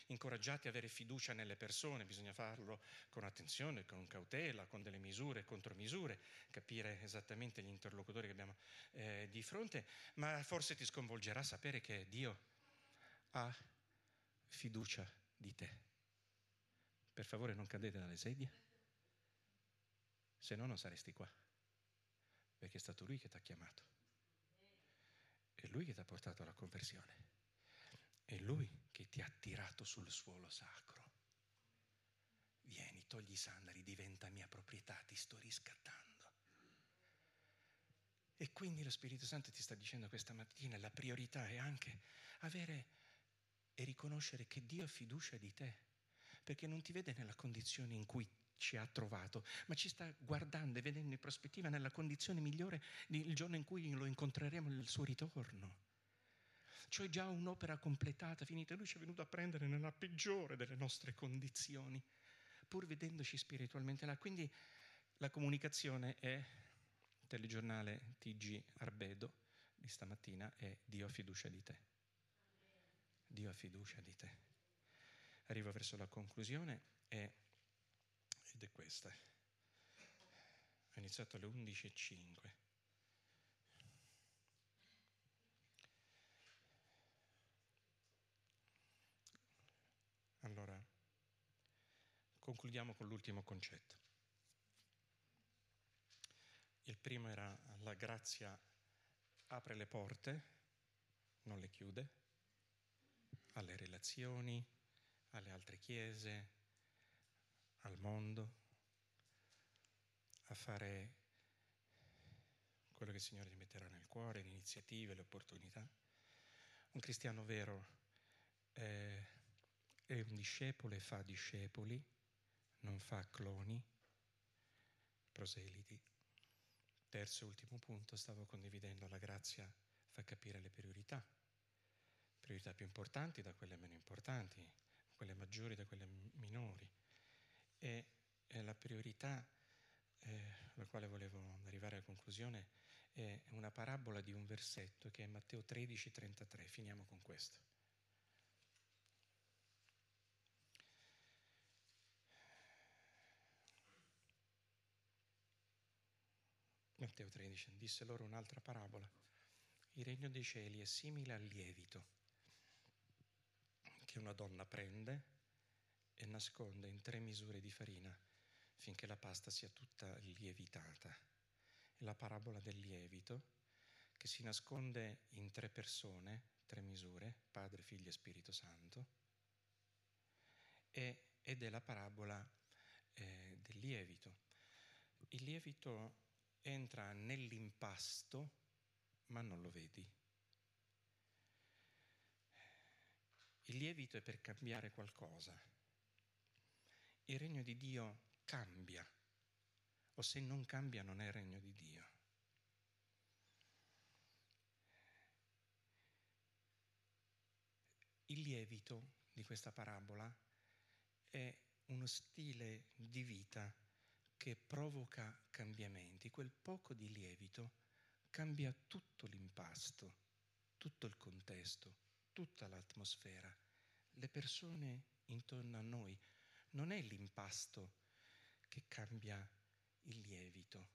incoraggiati a avere fiducia nelle persone, bisogna farlo con attenzione, con cautela, con delle misure, contromisure, capire esattamente gli interlocutori che abbiamo eh, di fronte, ma forse ti sconvolgerà sapere che Dio ha fiducia di te. Per favore non cadete dalle sedie, se no non saresti qua, perché è stato lui che ti ha chiamato, è lui che ti ha portato alla conversione, è lui che ti ha tirato sul suolo sacro. Vieni, togli i sandali, diventa mia proprietà, ti sto riscattando. E quindi lo Spirito Santo ti sta dicendo questa mattina, la priorità è anche avere e riconoscere che Dio ha fiducia di te, perché non ti vede nella condizione in cui ci ha trovato, ma ci sta guardando e vedendo in prospettiva nella condizione migliore il giorno in cui lo incontreremo nel suo ritorno. Cioè già un'opera completata, finita, lui ci è venuto a prendere nella peggiore delle nostre condizioni pur vedendoci spiritualmente là. Quindi la comunicazione è telegiornale TG Arbedo di stamattina è Dio ha fiducia di te. Dio ha fiducia di te. Arrivo verso la conclusione e, ed è questa. Ho iniziato alle 11.05. Allora, concludiamo con l'ultimo concetto. Il primo era la grazia apre le porte, non le chiude, alle relazioni, alle altre chiese, al mondo, a fare quello che il Signore ti metterà nel cuore, le iniziative, le opportunità. Un cristiano vero è, è un discepolo e fa discepoli non fa cloni, proseliti. Terzo e ultimo punto, stavo condividendo la grazia fa capire le priorità, priorità più importanti da quelle meno importanti, quelle maggiori da quelle minori. E, la priorità eh, alla quale volevo arrivare a conclusione è una parabola di un versetto che è Matteo 13, 33. Finiamo con questo. Matteo 13 disse loro un'altra parabola. Il regno dei cieli è simile al lievito che una donna prende e nasconde in tre misure di farina finché la pasta sia tutta lievitata. È la parabola del lievito che si nasconde in tre persone, tre misure, Padre, Figlio e Spirito Santo, ed è la parabola eh, del lievito. Il lievito entra nell'impasto ma non lo vedi. Il lievito è per cambiare qualcosa. Il regno di Dio cambia, o se non cambia non è regno di Dio. Il lievito di questa parabola è uno stile di vita che provoca cambiamenti, quel poco di lievito cambia tutto l'impasto, tutto il contesto, tutta l'atmosfera, le persone intorno a noi. Non è l'impasto che cambia il lievito.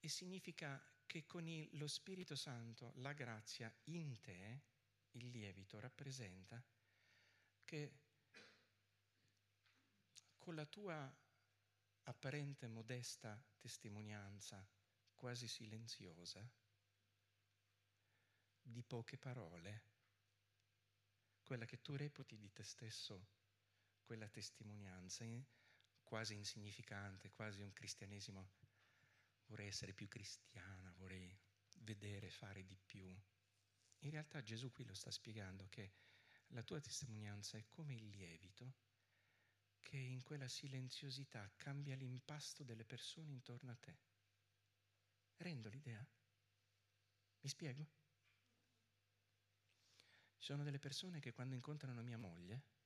E significa che con il, lo Spirito Santo, la grazia in te, il lievito rappresenta che con la tua apparente modesta testimonianza, quasi silenziosa, di poche parole, quella che tu reputi di te stesso, quella testimonianza quasi insignificante, quasi un cristianesimo, vorrei essere più cristiana, vorrei vedere, fare di più. In realtà Gesù qui lo sta spiegando che la tua testimonianza è come il lievito che in quella silenziosità cambia l'impasto delle persone intorno a te. Rendo l'idea? Mi spiego? Ci sono delle persone che quando incontrano mia moglie,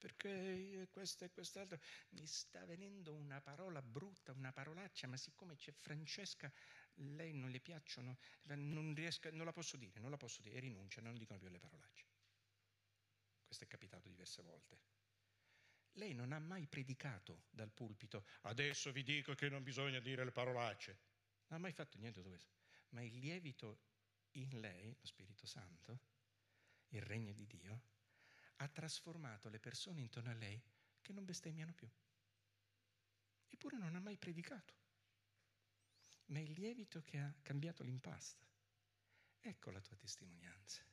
perché questo e quest'altro, mi sta venendo una parola brutta, una parolaccia, ma siccome c'è Francesca, lei non le piacciono, non, riesco, non la posso dire, non la posso dire, e rinunciano, non dicono più le parolacce. Questo è capitato diverse volte. Lei non ha mai predicato dal pulpito, adesso vi dico che non bisogna dire le parolacce. Non ha mai fatto niente di questo. Ma il lievito in lei, lo Spirito Santo, il regno di Dio, ha trasformato le persone intorno a lei che non bestemmiano più. Eppure non ha mai predicato, ma è il lievito che ha cambiato l'impasta. Ecco la tua testimonianza,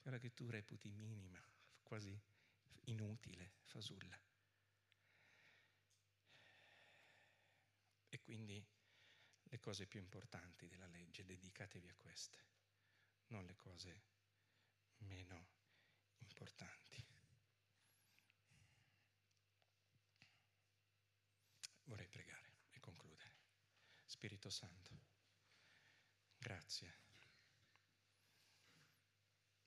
quella che tu reputi minima, quasi inutile, fasulla. E quindi le cose più importanti della legge, dedicatevi a queste, non le cose meno importanti. Vorrei pregare e concludere. Spirito Santo, grazie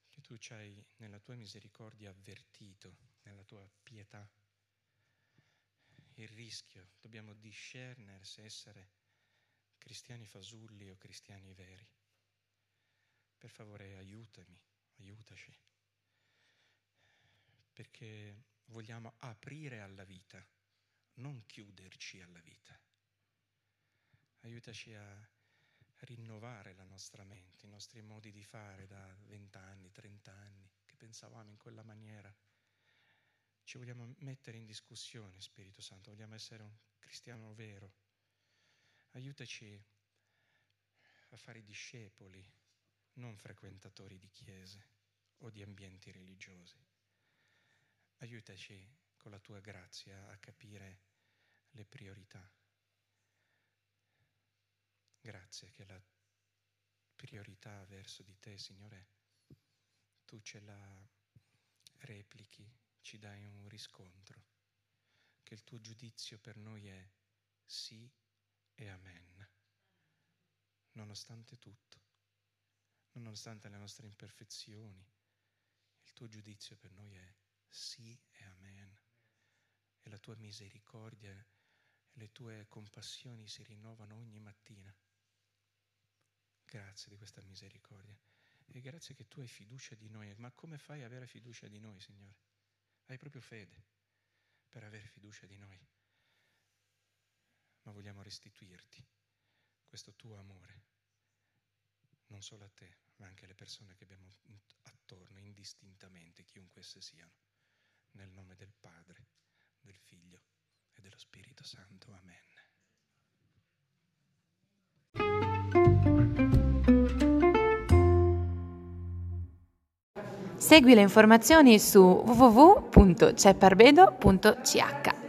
che tu ci hai nella tua misericordia avvertito, nella tua pietà, il rischio, dobbiamo discernere se essere cristiani fasulli o cristiani veri. Per favore aiutami, aiutaci, perché vogliamo aprire alla vita, non chiuderci alla vita. Aiutaci a rinnovare la nostra mente, i nostri modi di fare da vent'anni, trent'anni, che pensavamo in quella maniera. Ci vogliamo mettere in discussione, Spirito Santo, vogliamo essere un cristiano vero. Aiutaci a fare discepoli, non frequentatori di chiese o di ambienti religiosi. Aiutaci con la tua grazia a capire le priorità. Grazie che la priorità verso di te, Signore, tu ce la replichi, ci dai un riscontro, che il tuo giudizio per noi è sì e amen, nonostante tutto, nonostante le nostre imperfezioni, il tuo giudizio per noi è sì e amen. E la tua misericordia e le tue compassioni si rinnovano ogni mattina. Grazie di questa misericordia. E grazie che tu hai fiducia di noi. Ma come fai ad avere fiducia di noi, Signore? Hai proprio fede per avere fiducia di noi. Ma vogliamo restituirti questo tuo amore, non solo a te, ma anche alle persone che abbiamo attorno, indistintamente, chiunque esse siano. Nel nome del Padre, del Figlio e dello Spirito Santo. Amen. Segui le informazioni su www.cepparbedo.ch.